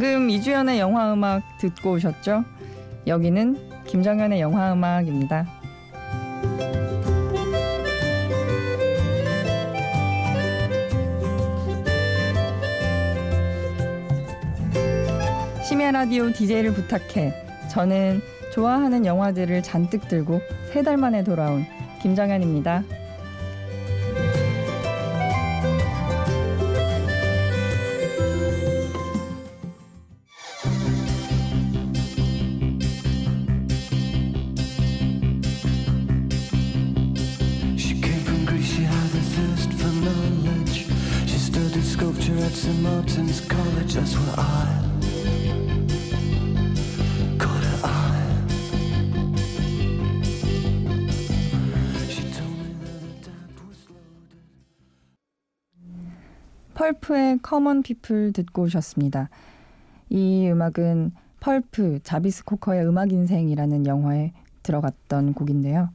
방금 이주연의 영화 음악 듣고 오셨죠? 여기는 김정현의 영화 음악입니다. 심야 라디오 DJ를 부탁해. 저는 좋아하는 영화들을 잔뜩 들고 세 달 만에 돌아온 김정현입니다. 펄프의 Common People 듣고 오셨습니다. 이 음악은 펄프 자비스 코커의 음악 인생이라는 영화에 들어갔던 곡인데요.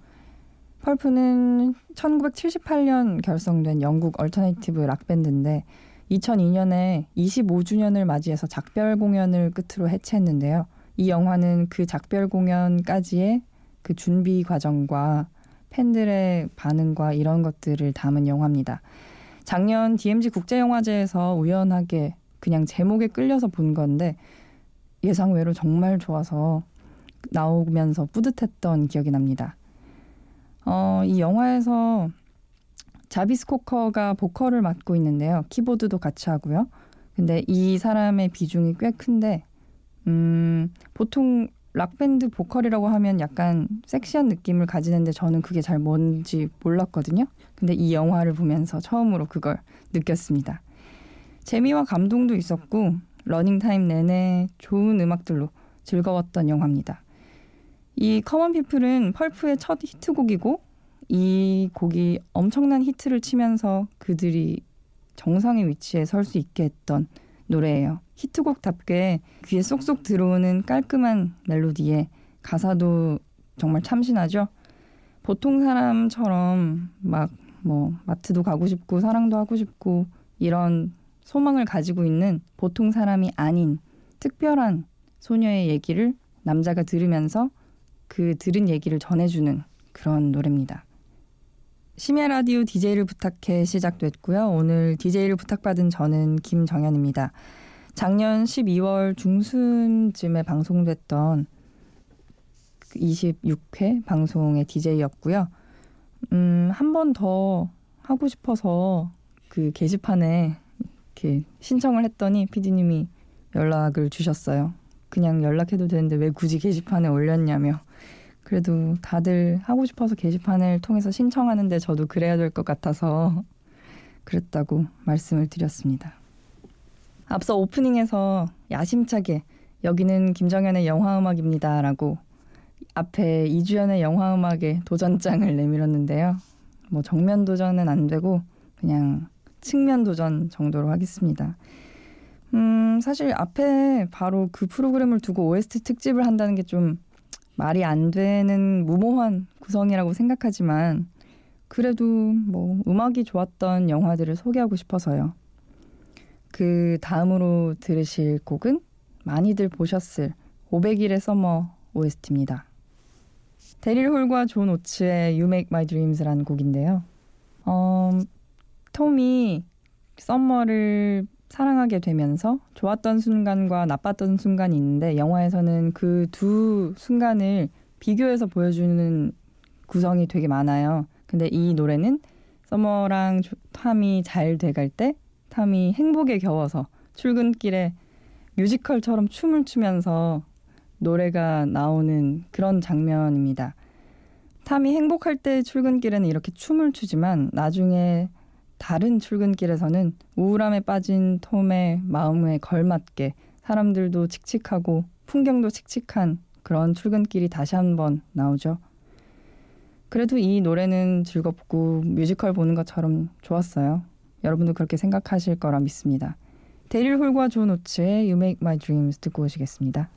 펄프는 1978년 결성된 영국 alternative 락 밴드인데 2002년에 25주년을 맞이해서 작별 공연을 끝으로 해체했는데요. 이 영화는 그 작별 공연까지의 그 준비 과정과 팬들의 반응과 이런 것들을 담은 영화입니다. 작년 DMZ 국제영화제에서 우연하게 그냥 제목에 끌려서 본 건데 예상 외로 정말 좋아서 나오면서 뿌듯했던 기억이 납니다. 어, 이 영화에서 자비스 코커가 보컬을 맡고 있는데요. 키보드도 같이 하고요. 근데 이 사람의 비중이 꽤 큰데 음, 보통 락밴드 보컬이라고 하면 약간 섹시한 느낌을 가지는데 저는 그게 잘 뭔지 몰랐거든요. 근데 이 영화를 보면서 처음으로 그걸 느꼈습니다. 재미와 감동도 있었고 러닝타임 내내 좋은 음악들로 즐거웠던 영화입니다. 이 Common People은 펄프의 첫 히트곡이고 이 곡이 엄청난 히트를 치면서 그들이 정상의 위치에 설 수 있게 했던 노래예요. 히트곡답게 귀에 쏙쏙 들어오는 깔끔한 멜로디에 가사도 정말 참신하죠. 보통 사람처럼 막 뭐 마트도 가고 싶고 사랑도 하고 싶고 이런 소망을 가지고 있는 보통 사람이 아닌 특별한 소녀의 얘기를 남자가 들으면서 그 들은 얘기를 전해주는 그런 노래입니다. 심야 라디오 DJ를 부탁해 시작됐고요. 오늘 DJ를 부탁받은 저는 김정현입니다. 작년 12월 중순쯤에 방송됐던 26회 방송의 DJ였고요. 음, 한 번 더 하고 싶어서 그 게시판에 이렇게 신청을 했더니 피디님이 연락을 주셨어요. 그냥 연락해도 되는데 왜 굳이 게시판에 올렸냐며. 그래도 다들 하고 싶어서 게시판을 통해서 신청하는데 저도 그래야 될 것 같아서 그랬다고 말씀을 드렸습니다. 앞서 오프닝에서 야심차게 여기는 김정현의 영화음악입니다 라고 앞에 이주연의 영화음악에 도전장을 내밀었는데요. 뭐 정면 도전은 안 되고 그냥 측면 도전 정도로 하겠습니다. 음, 사실 앞에 바로 그 프로그램을 두고 OST 특집을 한다는 게 좀 말이 안 되는 무모한 구성이라고 생각하지만 그래도 뭐 음악이 좋았던 영화들을 소개하고 싶어서요. 그 다음으로 들으실 곡은 많이들 보셨을 500일의 서머 OST입니다. 데릴 홀과 존 오츠의 You Make My Dreams라는 곡인데요. 어, 톰이 썸머를 사랑하게 되면서 좋았던 순간과 나빴던 순간이 있는데 영화에서는 그 두 순간을 비교해서 보여주는 구성이 되게 많아요. 근데 이 노래는 서머랑 탐이 잘 돼갈 때 탐이 행복에 겨워서 출근길에 뮤지컬처럼 춤을 추면서 노래가 나오는 그런 장면입니다. 탐이 행복할 때 출근길에는 이렇게 춤을 추지만 나중에 다른 출근길에서는 우울함에 빠진 톰의 마음에 걸맞게 사람들도 칙칙하고 풍경도 칙칙한 그런 출근길이 다시 한번 나오죠. 그래도 이 노래는 즐겁고 뮤지컬 보는 것처럼 좋았어요. 여러분도 그렇게 생각하실 거라 믿습니다. 데릴 홀과 존 오츠의 You Make My Dreams 듣고 오시겠습니다.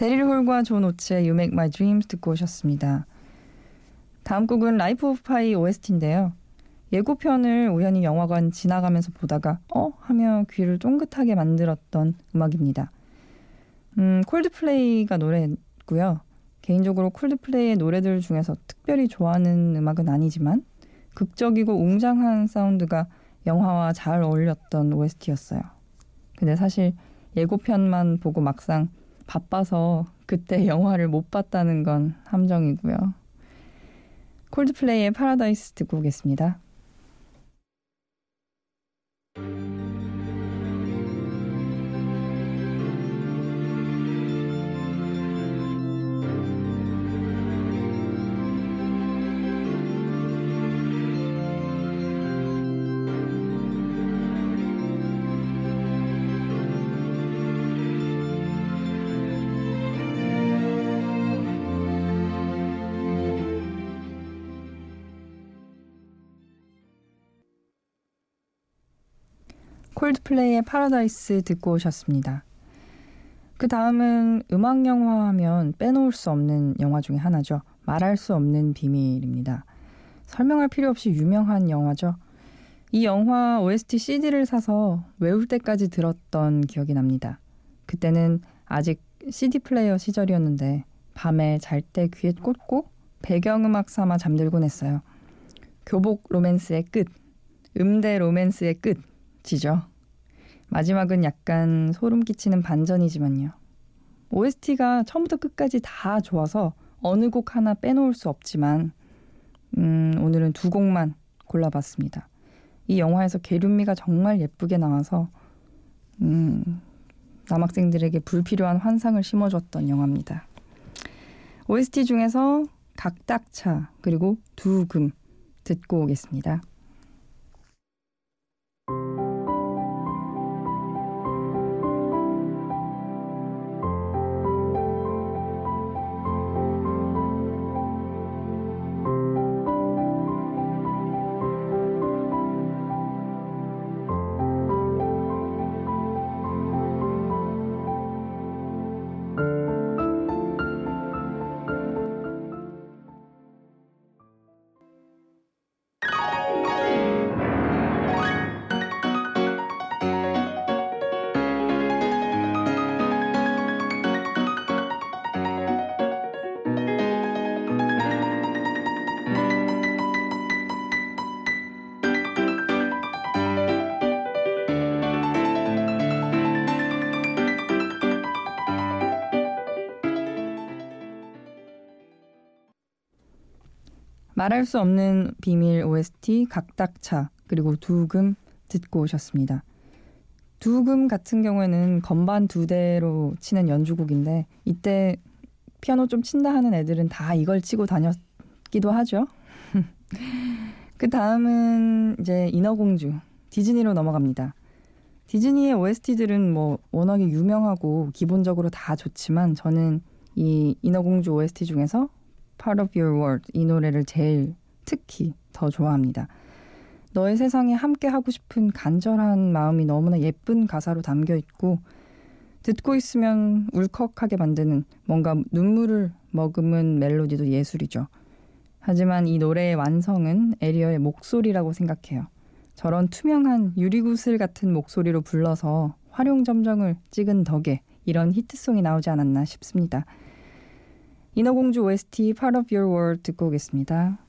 데릴 홀과 존 오츠의 You Make My Dreams 듣고 오셨습니다. 다음 곡은 Life of Pi OST인데요. 예고편을 우연히 영화관 지나가면서 보다가 어? 하며 귀를 쫑긋하게 만들었던 음악입니다. 음, 콜드플레이가 노래고요. 개인적으로 콜드플레이의 노래들 중에서 특별히 좋아하는 음악은 아니지만 극적이고 웅장한 사운드가 영화와 잘 어울렸던 OST였어요. 근데 사실 예고편만 보고 막상 바빠서 그때 영화를 못 봤다는 건 함정이고요. 콜드플레이의 파라다이스 듣고 오겠습니다. 콜드플레이의 파라다이스 듣고 오셨습니다. 그 다음은 음악 영화 하면 빼놓을 수 없는 영화 중에 하나죠. 말할 수 없는 비밀입니다. 설명할 필요 없이 유명한 영화죠. 이 영화 OST CD를 사서 외울 때까지 들었던 기억이 납니다. 그때는 아직 CD 플레이어 시절이었는데 밤에 잘 때 귀에 꽂고 배경음악 삼아 잠들곤 했어요. 교복 로맨스의 끝, 음대 로맨스의 끝이죠. 마지막은 약간 소름 끼치는 반전이지만요. OST가 처음부터 끝까지 다 좋아서 어느 곡 하나 빼놓을 수 없지만 음, 오늘은 두 곡만 골라봤습니다. 이 영화에서 계륜미가 정말 예쁘게 나와서 음, 남학생들에게 불필요한 환상을 심어줬던 영화입니다. OST 중에서 각딱차 그리고 두금 듣고 오겠습니다. 말할 수 없는 비밀 OST 각닥차 그리고 두금 듣고 오셨습니다. 두금 같은 경우에는 건반 두 대로 치는 연주곡인데 이때 피아노 좀 친다 하는 애들은 다 이걸 치고 다녔기도 하죠. 그 다음은 이제 인어공주 디즈니로 넘어갑니다. 디즈니의 OST들은 뭐 워낙에 유명하고 기본적으로 다 좋지만 저는 이 인어공주 OST 중에서 Part of Your World 이 노래를 제일 특히 더 좋아합니다. 너의 세상에 함께 하고 싶은 간절한 마음이 너무나 예쁜 가사로 담겨 있고 듣고 있으면 울컥하게 만드는 뭔가 눈물을 머금은 멜로디도 예술이죠. 하지만 이 노래의 완성은 에리어의 목소리라고 생각해요. 저런 투명한 유리구슬 같은 목소리로 불러서 활용 점정을 찍은 덕에 이런 히트송이 나오지 않았나 싶습니다. 인어공주 OST Part of Your World 듣고 오겠습니다.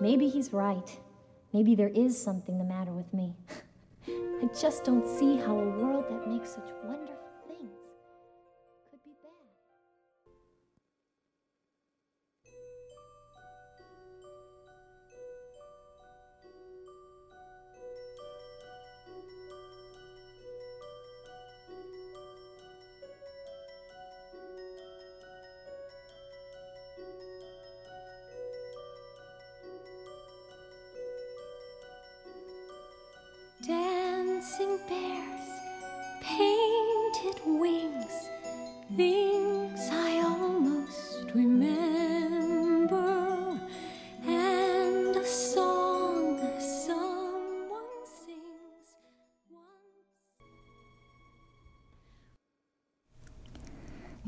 Maybe he's right. Maybe there is something the matter with me. I just don't see how a world that makes such wonderful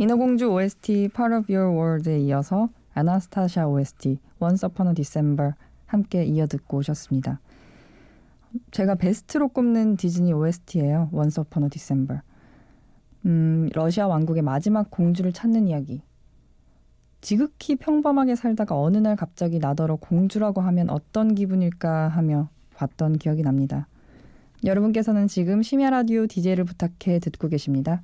인어공주 OST Part of Your World에 이어서 아나스타샤 OST Once Upon a December 함께 이어 듣고 오셨습니다. 제가 베스트로 꼽는 디즈니 OST예요. Once Upon a December. 음, 러시아 왕국의 마지막 공주를 찾는 이야기. 지극히 평범하게 살다가 어느 날 갑자기 나더러 공주라고 하면 어떤 기분일까 하며 봤던 기억이 납니다. 여러분께서는 지금 심야 라디오 DJ를 부탁해 듣고 계십니다.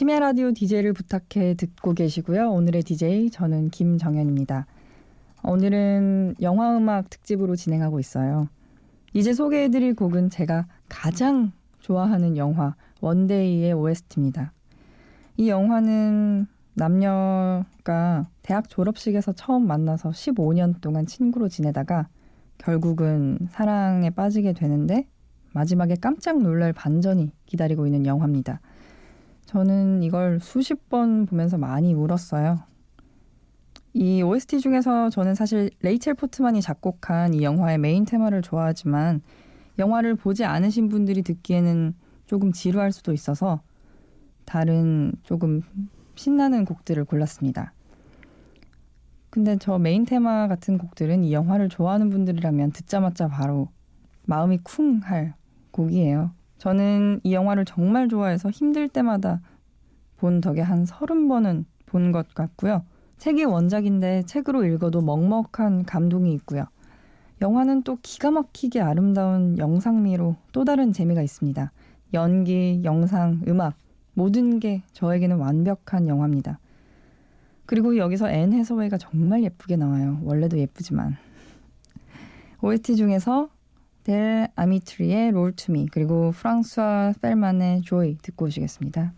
심야 라디오 DJ를 부탁해 듣고 계시고요. 오늘의 DJ 저는 김정현입니다. 오늘은 영화 음악 특집으로 진행하고 있어요. 이제 소개해드릴 곡은 제가 가장 좋아하는 영화 원데이의 OST입니다. 이 영화는 남녀가 대학 졸업식에서 처음 만나서 15년 동안 친구로 지내다가 결국은 사랑에 빠지게 되는데 마지막에 깜짝 놀랄 반전이 기다리고 있는 영화입니다. 저는 이걸 수십 번 보면서 많이 울었어요. 이 OST 중에서 저는 사실 레이첼 포트만이 작곡한 이 영화의 메인 테마를 좋아하지만 영화를 보지 않으신 분들이 듣기에는 조금 지루할 수도 있어서 다른 조금 신나는 곡들을 골랐습니다. 근데 저 메인 테마 같은 곡들은 이 영화를 좋아하는 분들이라면 듣자마자 바로 마음이 쿵 할 곡이에요. 저는 이 영화를 정말 좋아해서 힘들 때마다 본 덕에 한 서른 번은 본 것 같고요. 책이 원작인데 책으로 읽어도 먹먹한 감동이 있고요. 영화는 또 기가 막히게 아름다운 영상미로 또 다른 재미가 있습니다. 연기, 영상, 음악 모든 게 저에게는 완벽한 영화입니다. 그리고 여기서 앤 해서웨이가 정말 예쁘게 나와요. 원래도 예쁘지만. OST 중에서 델 아미트리의 롤 투미 그리고 프랑스와 펠만의 조이 듣고 오시겠습니다.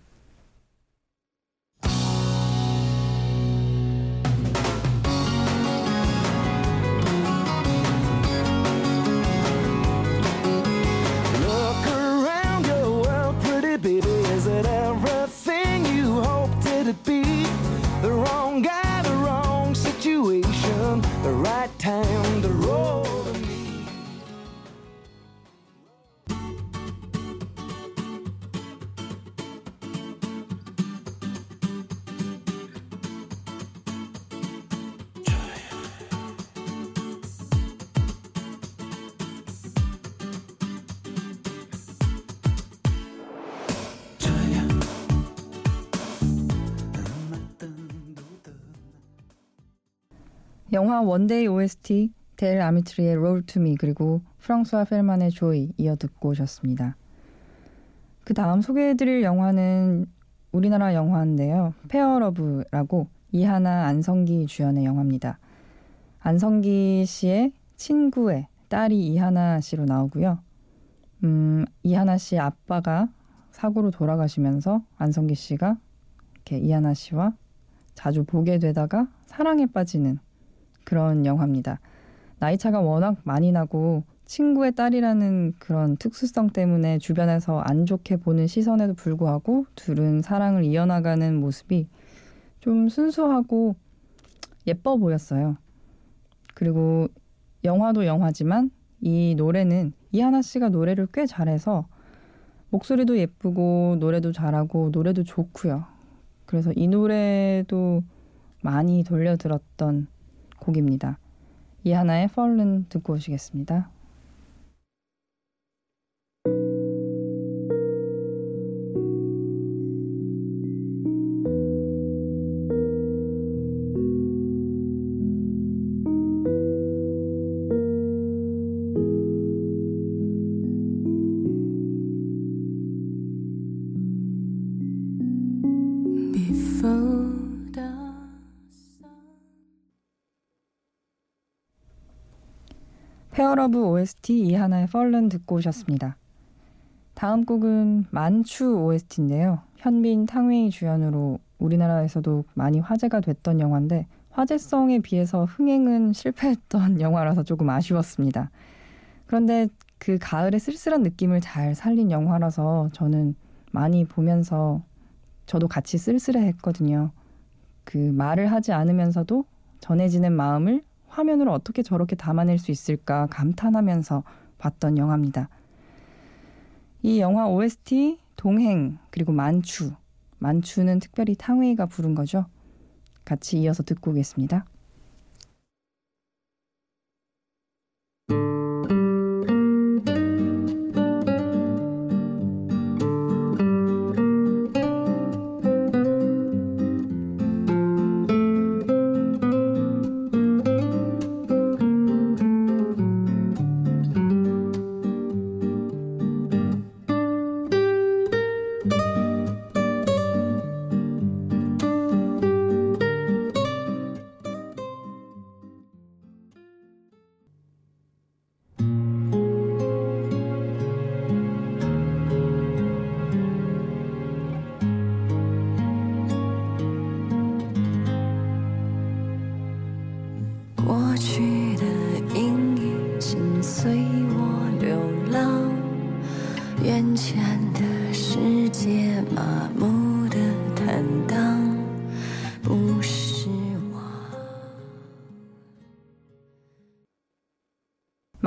영화 One Day OST 델 아미트리의 Roll to Me 그리고 프랑스와 펠만의 Joy 이어 듣고 오셨습니다. 그 다음 소개해드릴 영화는 우리나라 영화인데요. Fair Love라고 이하나 안성기 주연의 영화입니다. 안성기 씨의 친구의 딸이 이하나 씨로 나오고요. 음, 이하나 씨 아빠가 사고로 돌아가시면서 안성기 씨가 이렇게 이하나 씨와 자주 보게 되다가 사랑에 빠지는 그런 영화입니다. 나이 차가 워낙 많이 나고 친구의 딸이라는 그런 특수성 때문에 주변에서 안 좋게 보는 시선에도 불구하고 둘은 사랑을 이어나가는 모습이 좀 순수하고 예뻐 보였어요. 그리고 영화도 영화지만 이 노래는 이하나 씨가 노래를 꽤 잘해서 목소리도 예쁘고 노래도 잘하고 노래도 좋고요. 그래서 이 노래도 많이 돌려 들었던 곡입니다. 이하나의 Fallen 듣고 오시겠습니다. Fair Love OST 이하나의 Fallen 듣고 오셨습니다. 다음 곡은 만추 OST인데요. 현빈, 탕웨이 주연으로 우리나라에서도 많이 화제가 됐던 영화인데 화제성에 비해서 흥행은 실패했던 영화라서 조금 아쉬웠습니다. 그런데 그 가을의 쓸쓸한 느낌을 잘 살린 영화라서 저는 많이 보면서 저도 같이 쓸쓸해 했거든요. 그 말을 하지 않으면서도 전해지는 마음을 화면으로 어떻게 저렇게 담아낼 수 있을까 감탄하면서 봤던 영화입니다. 이 영화 OST 동행 그리고 만추 만추는 특별히 탕웨이가 부른 거죠. 같이 이어서 듣고 오겠습니다.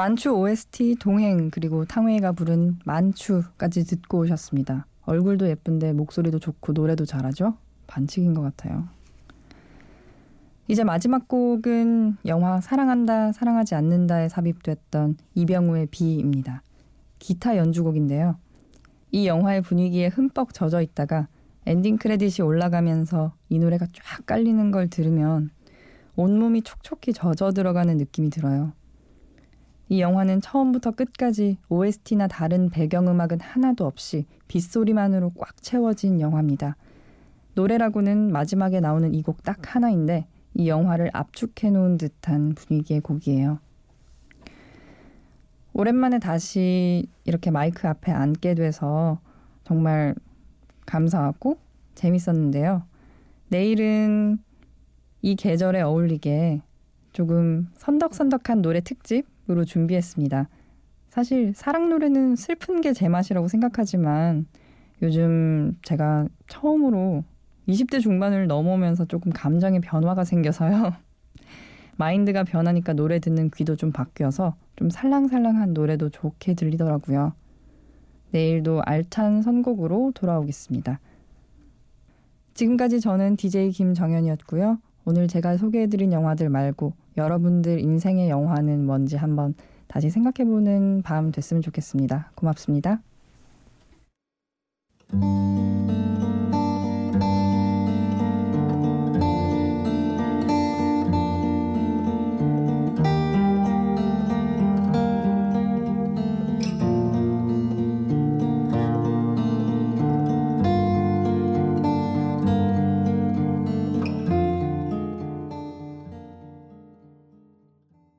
만추 OST 동행 그리고 탕웨이가 부른 만추까지 듣고 오셨습니다. 얼굴도 예쁜데 목소리도 좋고 노래도 잘하죠? 반칙인 것 같아요. 이제 마지막 곡은 영화 사랑한다 사랑하지 않는다에 삽입됐던 이병우의 비입니다. 기타 연주곡인데요. 이 영화의 분위기에 흠뻑 젖어 있다가 엔딩 크레딧이 올라가면서 이 노래가 쫙 깔리는 걸 들으면 온몸이 촉촉히 젖어 들어가는 느낌이 들어요. 이 영화는 처음부터 끝까지 OST나 다른 배경음악은 하나도 없이 빗소리만으로 꽉 채워진 영화입니다. 노래라고는 마지막에 나오는 이 곡 딱 하나인데 이 영화를 압축해 놓은 듯한 분위기의 곡이에요. 오랜만에 다시 이렇게 마이크 앞에 앉게 돼서 정말 감사하고 재밌었는데요. 내일은 이 계절에 어울리게 조금 선덕선덕한 노래 특집 으로 준비했습니다. 사실 사랑 노래는 슬픈 게 제 맛이라고 생각하지만 요즘 제가 처음으로 20대 중반을 넘어오면서 조금 감정의 변화가 생겨서요. 마인드가 변하니까 노래 듣는 귀도 좀 바뀌어서 좀 살랑살랑한 노래도 좋게 들리더라고요. 내일도 알찬 선곡으로 돌아오겠습니다. 지금까지 저는 DJ 김정현이었고요. 오늘 제가 소개해드린 영화들 말고 여러분들 인생의 영화는 뭔지 한번 다시 생각해보는 밤 됐으면 좋겠습니다. 고맙습니다.